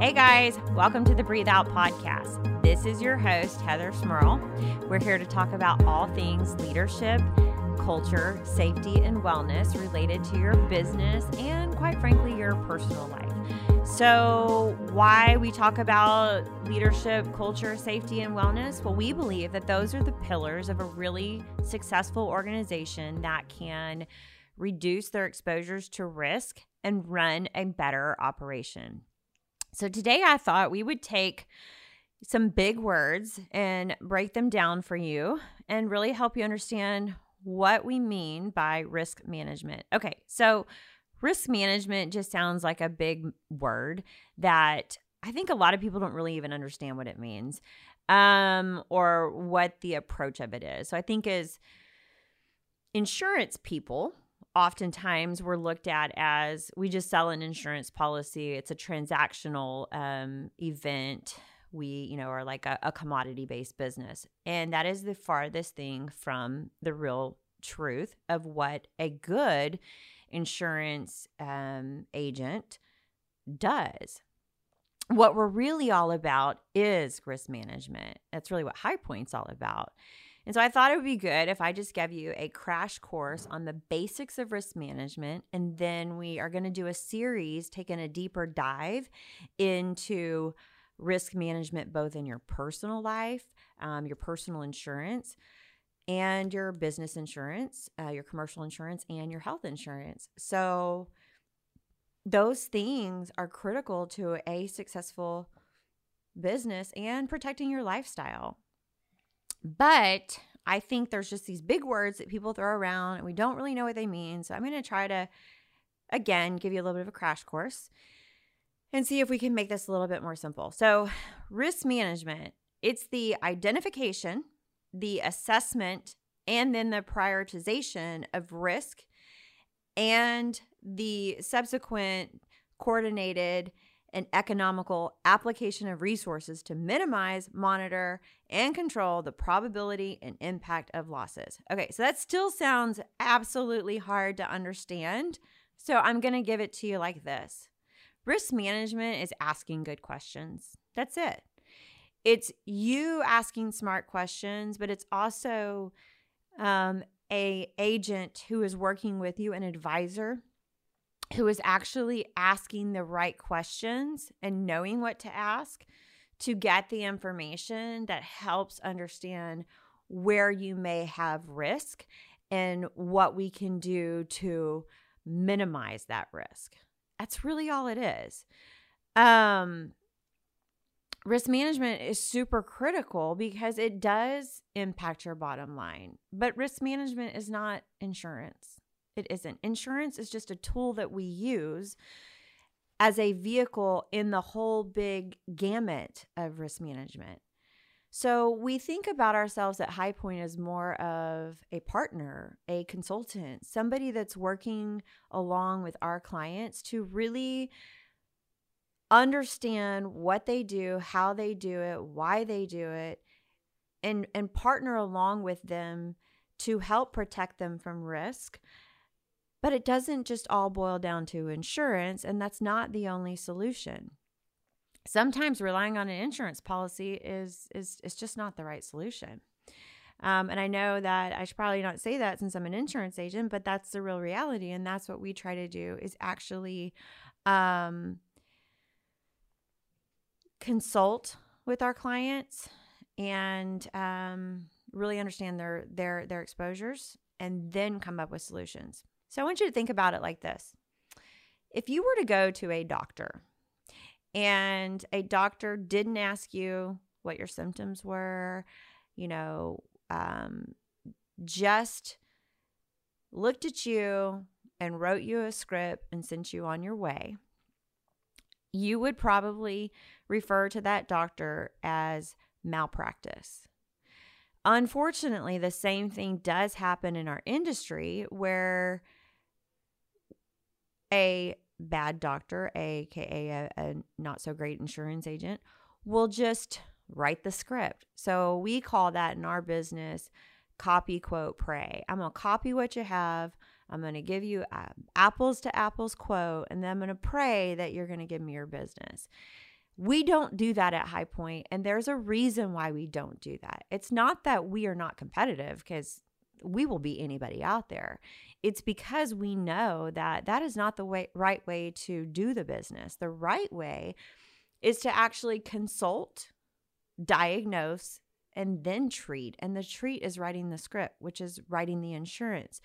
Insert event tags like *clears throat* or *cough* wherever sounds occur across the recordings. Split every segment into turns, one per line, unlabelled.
Hey guys, welcome to the Breathe Out podcast. This is your host, Heather Smurl. We're here to talk about all things leadership, culture, safety, and wellness related to your business and, quite frankly, your personal life. So, why we talk about leadership, culture, safety, and wellness? Well, we believe that those are the pillars of a really successful organization that can reduce their exposures to risk and run a better operation. So today I thought we would take some big words and break them down for you and really help you understand what we mean by risk management. Okay, so risk management just sounds like a big word that I think a lot of people don't really even understand what it means um, or what the approach of it is. So I think as insurance people, oftentimes we're looked at as we just sell an insurance policy. It's a transactional um, event. We, you know, are like a, a commodity based business. And that is the farthest thing from the real truth of what a good insurance um, agent does. What we're really all about is risk management. That's really what High Point's all about. And so I thought it would be good if I just gave you a crash course on the basics of risk management. And then we are going to do a series taking a deeper dive into risk management, both in your personal life, um, your personal insurance, and your business insurance, uh, your commercial insurance, and your health insurance. So those things are critical to a successful business and protecting your lifestyle. But I think there's just these big words that people throw around and we don't really know what they mean. So I'm going to try to, again, give you a little bit of a crash course and see if we can make this a little bit more simple. So, risk management it's the identification, the assessment, and then the prioritization of risk and the subsequent coordinated and economical application of resources to minimize, monitor, and control the probability and impact of losses. Okay, so that still sounds absolutely hard to understand. So I'm going to give it to you like this Risk management is asking good questions. That's it. It's you asking smart questions, but it's also um, a agent who is working with you, an advisor who is actually asking the right questions and knowing what to ask to get the information that helps understand where you may have risk and what we can do to minimize that risk. That's really all it is. Um, risk management is super critical because it does impact your bottom line, but risk management is not insurance. It isn't. Insurance is just a tool that we use as a vehicle in the whole big gamut of risk management. So we think about ourselves at High Point as more of a partner, a consultant, somebody that's working along with our clients to really understand what they do, how they do it, why they do it, and and partner along with them to help protect them from risk but it doesn't just all boil down to insurance, and that's not the only solution. Sometimes relying on an insurance policy is is is just not the right solution. Um, and I know that I should probably not say that since I'm an insurance agent, but that's the real reality, and that's what we try to do is actually um, consult with our clients and um, really understand their their their exposures, and then come up with solutions. So I want you to think about it like this if you were to go to a doctor and a doctor didn't ask you what your symptoms were, you know, um, just looked at you and wrote you a script and sent you on your way, you would probably refer to that doctor as malpractice. Unfortunately, the same thing does happen in our industry where a bad doctor, aka a, a not so great insurance agent, will just write the script. So we call that in our business copy, quote, pray. I'm going to copy what you have. I'm going to give you uh, apples to apples quote, and then I'm going to pray that you're going to give me your business. We don't do that at High Point, and there's a reason why we don't do that. It's not that we are not competitive because we will beat anybody out there. It's because we know that that is not the way, right way to do the business. The right way is to actually consult, diagnose, and then treat. And the treat is writing the script, which is writing the insurance.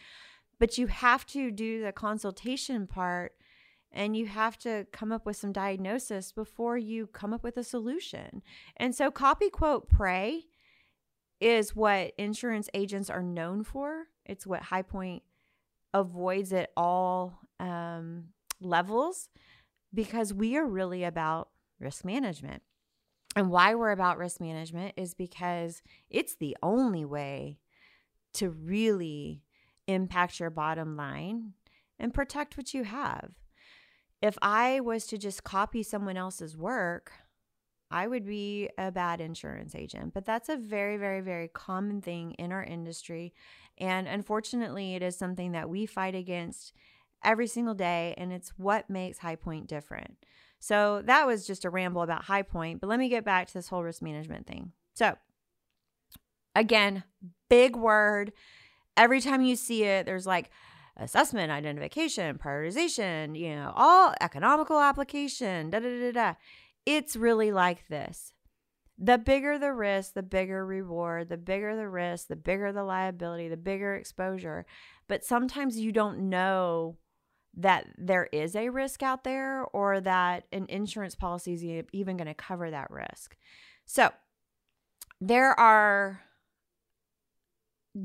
But you have to do the consultation part and you have to come up with some diagnosis before you come up with a solution. And so, copy, quote, pray is what insurance agents are known for. It's what High Point avoids at all um, levels because we are really about risk management. And why we're about risk management is because it's the only way to really impact your bottom line and protect what you have if I was to just copy someone else's work, I would be a bad insurance agent. But that's a very, very, very common thing in our industry. And unfortunately, it is something that we fight against every single day. And it's what makes High Point different. So that was just a ramble about High Point. But let me get back to this whole risk management thing. So, again, big word. Every time you see it, there's like, assessment, identification, prioritization, you know, all economical application, da da da da. It's really like this. The bigger the risk, the bigger reward, the bigger the risk, the bigger the liability, the bigger exposure. But sometimes you don't know that there is a risk out there or that an insurance policy is even going to cover that risk. So, there are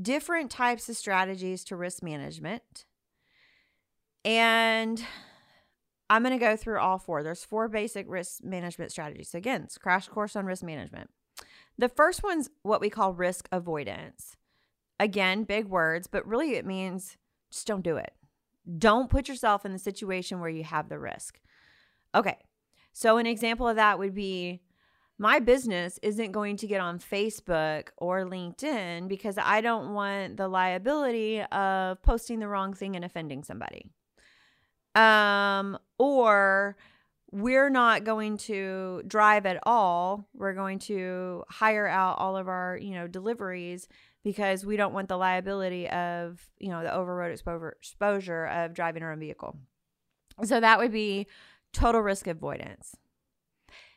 different types of strategies to risk management. And I'm going to go through all four. There's four basic risk management strategies. So again, it's crash course on risk management. The first one's what we call risk avoidance. Again, big words, but really it means just don't do it. Don't put yourself in the situation where you have the risk. Okay. So an example of that would be my business isn't going to get on Facebook or LinkedIn because I don't want the liability of posting the wrong thing and offending somebody. Um, or we're not going to drive at all. We're going to hire out all of our, you know, deliveries because we don't want the liability of, you know, the overroad exposure, exposure of driving our own vehicle. So that would be total risk avoidance.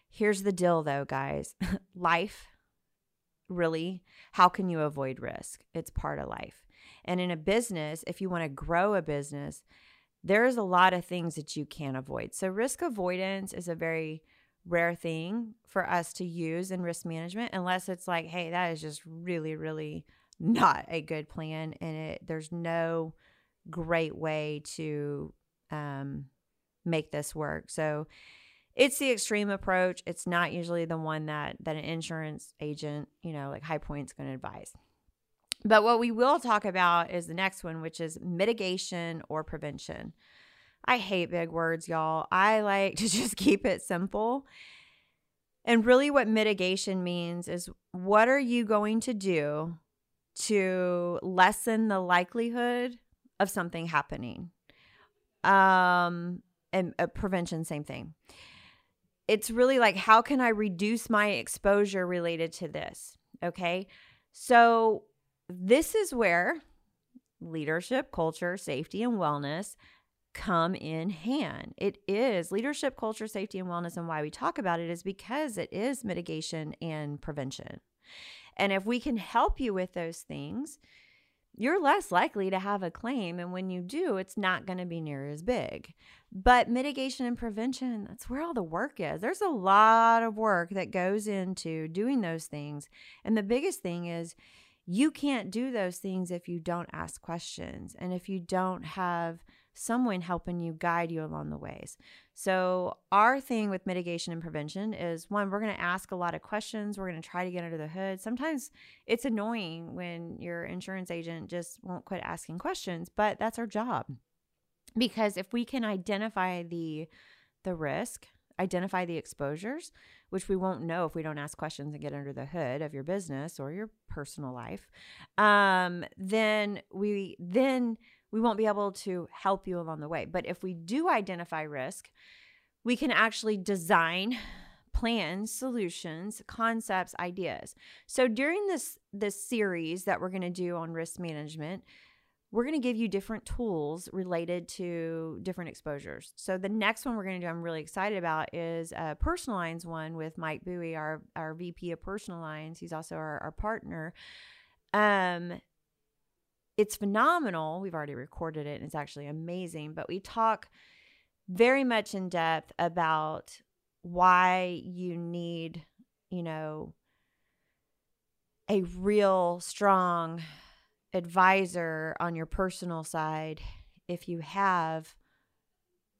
Here's the deal though, guys. *laughs* life, really, how can you avoid risk? It's part of life. And in a business, if you want to grow a business, there's a lot of things that you can avoid. So, risk avoidance is a very rare thing for us to use in risk management, unless it's like, hey, that is just really, really not a good plan. And it, there's no great way to um, make this work. So, it's the extreme approach. It's not usually the one that that an insurance agent, you know, like High Point's going to advise. But what we will talk about is the next one, which is mitigation or prevention. I hate big words, y'all. I like *laughs* to just keep it simple. And really, what mitigation means is what are you going to do to lessen the likelihood of something happening? Um, and uh, prevention, same thing it's really like, how can I reduce my exposure related to this? Okay. So, this is where leadership, culture, safety, and wellness come in hand. It is leadership, culture, safety, and wellness. And why we talk about it is because it is mitigation and prevention. And if we can help you with those things, you're less likely to have a claim. And when you do, it's not going to be near as big. But mitigation and prevention, that's where all the work is. There's a lot of work that goes into doing those things. And the biggest thing is you can't do those things if you don't ask questions and if you don't have someone helping you guide you along the ways. So, our thing with mitigation and prevention is one, we're going to ask a lot of questions. We're going to try to get under the hood. Sometimes it's annoying when your insurance agent just won't quit asking questions, but that's our job. Because if we can identify the the risk, identify the exposures, which we won't know if we don't ask questions and get under the hood of your business or your personal life, um, then we then we won't be able to help you along the way. But if we do identify risk, we can actually design plans, solutions, concepts, ideas. So during this this series that we're going to do on risk management, we're going to give you different tools related to different exposures. So the next one we're going to do, I'm really excited about, is a personal lines one with Mike Bowie, our our VP of personal lines. He's also our, our partner. Um, it's phenomenal. We've already recorded it, and it's actually amazing. But we talk very much in depth about why you need, you know, a real strong advisor on your personal side if you have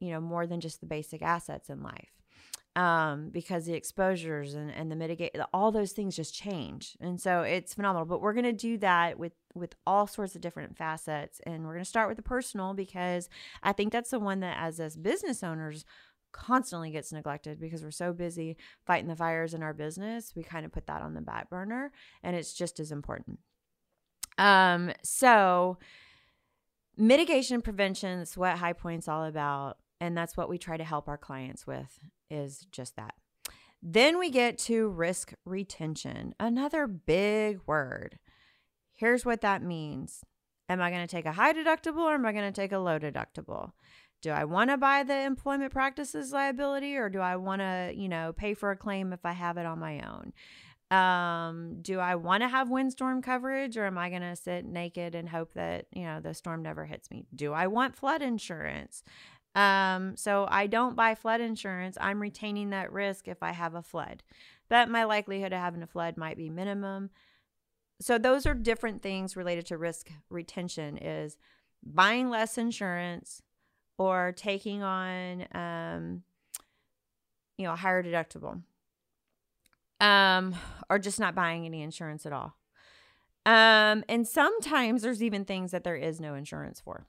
you know more than just the basic assets in life. Um, because the exposures and, and the mitigate all those things just change. And so it's phenomenal. But we're going to do that with with all sorts of different facets. And we're going to start with the personal because i think that's the one that as us business owners constantly gets neglected because we're so busy fighting the fires in our business. We kind of put that on the back burner and it's just as important um, so mitigation prevention, is what High Point's all about. And that's what we try to help our clients with is just that. Then we get to risk retention, another big word. Here's what that means. Am I going to take a high deductible or am I going to take a low deductible? Do I want to buy the employment practices liability or do I want to, you know, pay for a claim if I have it on my own? Um do i want to have windstorm coverage or am i going to sit naked and hope that you know the storm never hits me? Do i want flood insurance? Um so i don't buy flood insurance. I'm retaining that risk if i have a flood. But my likelihood of having a flood might be minimum. So those are different things related to risk retention is buying less insurance or taking on um you know a higher deductible um, or just not buying any insurance at all. Um, and sometimes there's even things that there is no insurance for.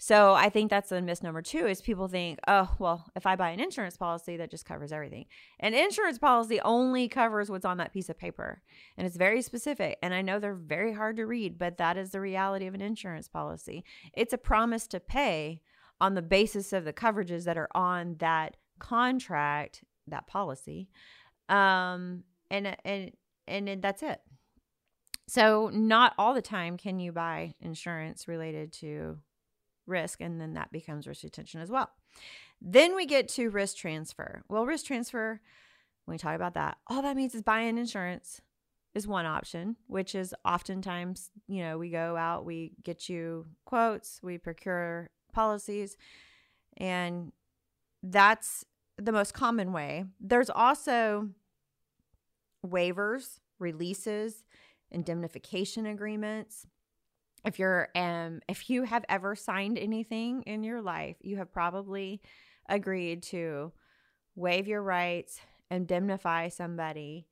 So I think that's a misnomer too is people think, oh, well, if I buy an insurance policy, that just covers everything. An insurance policy only covers what's on that piece of paper. And it's very specific. And I know they're very hard to read, but that is the reality of an insurance policy. It's a promise to pay on the basis of the coverages that are on that contract, that policy um and and and that's it. So not all the time can you buy insurance related to risk and then that becomes risk retention as well. Then we get to risk transfer. Well risk transfer when we talk about that all that means is buying insurance is one option which is oftentimes you know we go out we get you quotes we procure policies and that's the most common way. There's also waivers, releases, indemnification agreements. If you're um if you have ever signed anything in your life, you have probably agreed to waive your rights, indemnify somebody.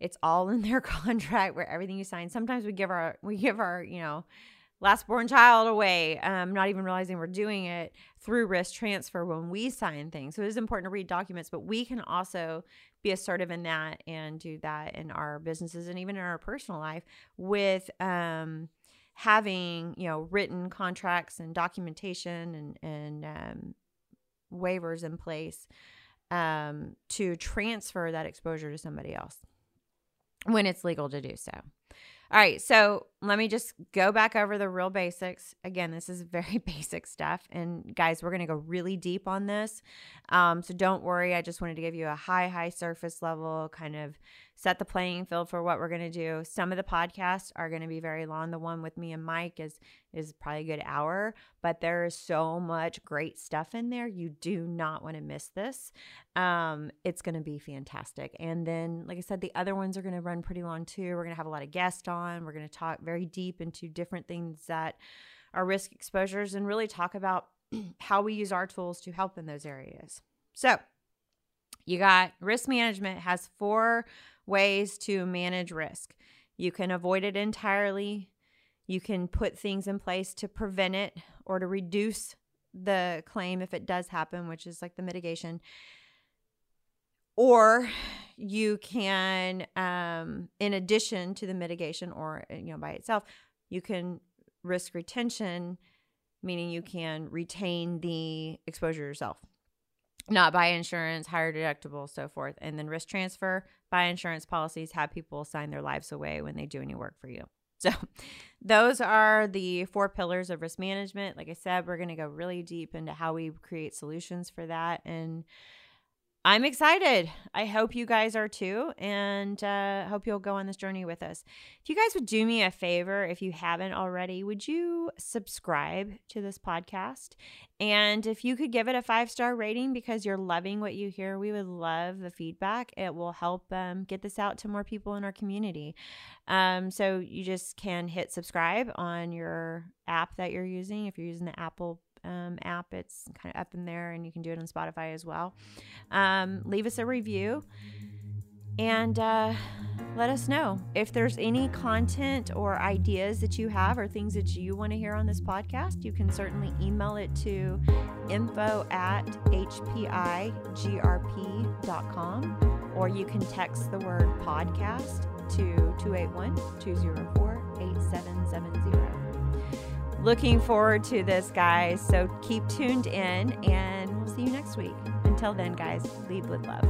It's all in their *laughs* contract where everything you sign. Sometimes we give our we give our, you know, last born child away, um, not even realizing we're doing it through risk transfer when we sign things. So it is important to read documents, but we can also be assertive in that and do that in our businesses and even in our personal life with um, having you know written contracts and documentation and and um, waivers in place um, to transfer that exposure to somebody else when it's legal to do so. All right, so let me just go back over the real basics. Again, this is very *laughs* basic stuff. And guys, we're going to go really deep on this. Um, so don't worry. I just wanted to give you a high, high surface level kind of set the playing field for what we're going to do. Some of the podcasts are going to be very long. The one with me and Mike is is probably a good hour, but there is so much great stuff in there. You do not want to miss this. Um, it's going to be fantastic. And then, like I said, the other ones are going to run pretty long too. We're going to have a lot of guests on. We're going to talk very deep into different things that are risk exposures and really talk about *clears throat* how we use our tools to help in those areas. So, you got risk management has four ways to manage risk. You can avoid it entirely. You can put things in place to prevent it or to reduce the claim if it does happen, which is like the mitigation. Or you can, um, in addition to the mitigation or, you know, by itself, you can risk retention, meaning you can retain the exposure yourself. Not buy insurance, higher deductible, so forth. And then risk transfer, buy insurance policies, have people sign their lives away when they do any work for you. *laughs* So, those are the four pillars of risk management. Like I said, we're going to go really deep into how we create solutions for that. And I'm excited. I hope you guys are too, and uh, hope you'll go on this journey with us. If you guys would do me a favor, if you haven't already, would you subscribe to this podcast? And if you could give it a five star rating because you're loving what you hear, we would love the feedback. It will help um, get this out to more people in our community. Um, so you just can hit subscribe on your app that you're using. If you're using the Apple um, app. It's kind of up in there, and you can do it on Spotify as well. Um, leave us a review and uh, let us know if there's any content or ideas that you have or things that you want to hear on this podcast. You can certainly email it to info at hpigrp.com or you can text the word podcast to 281 204 8770 looking forward to this, guys. So keep tuned in, and we'll see you next week. Until then, guys, lead with love.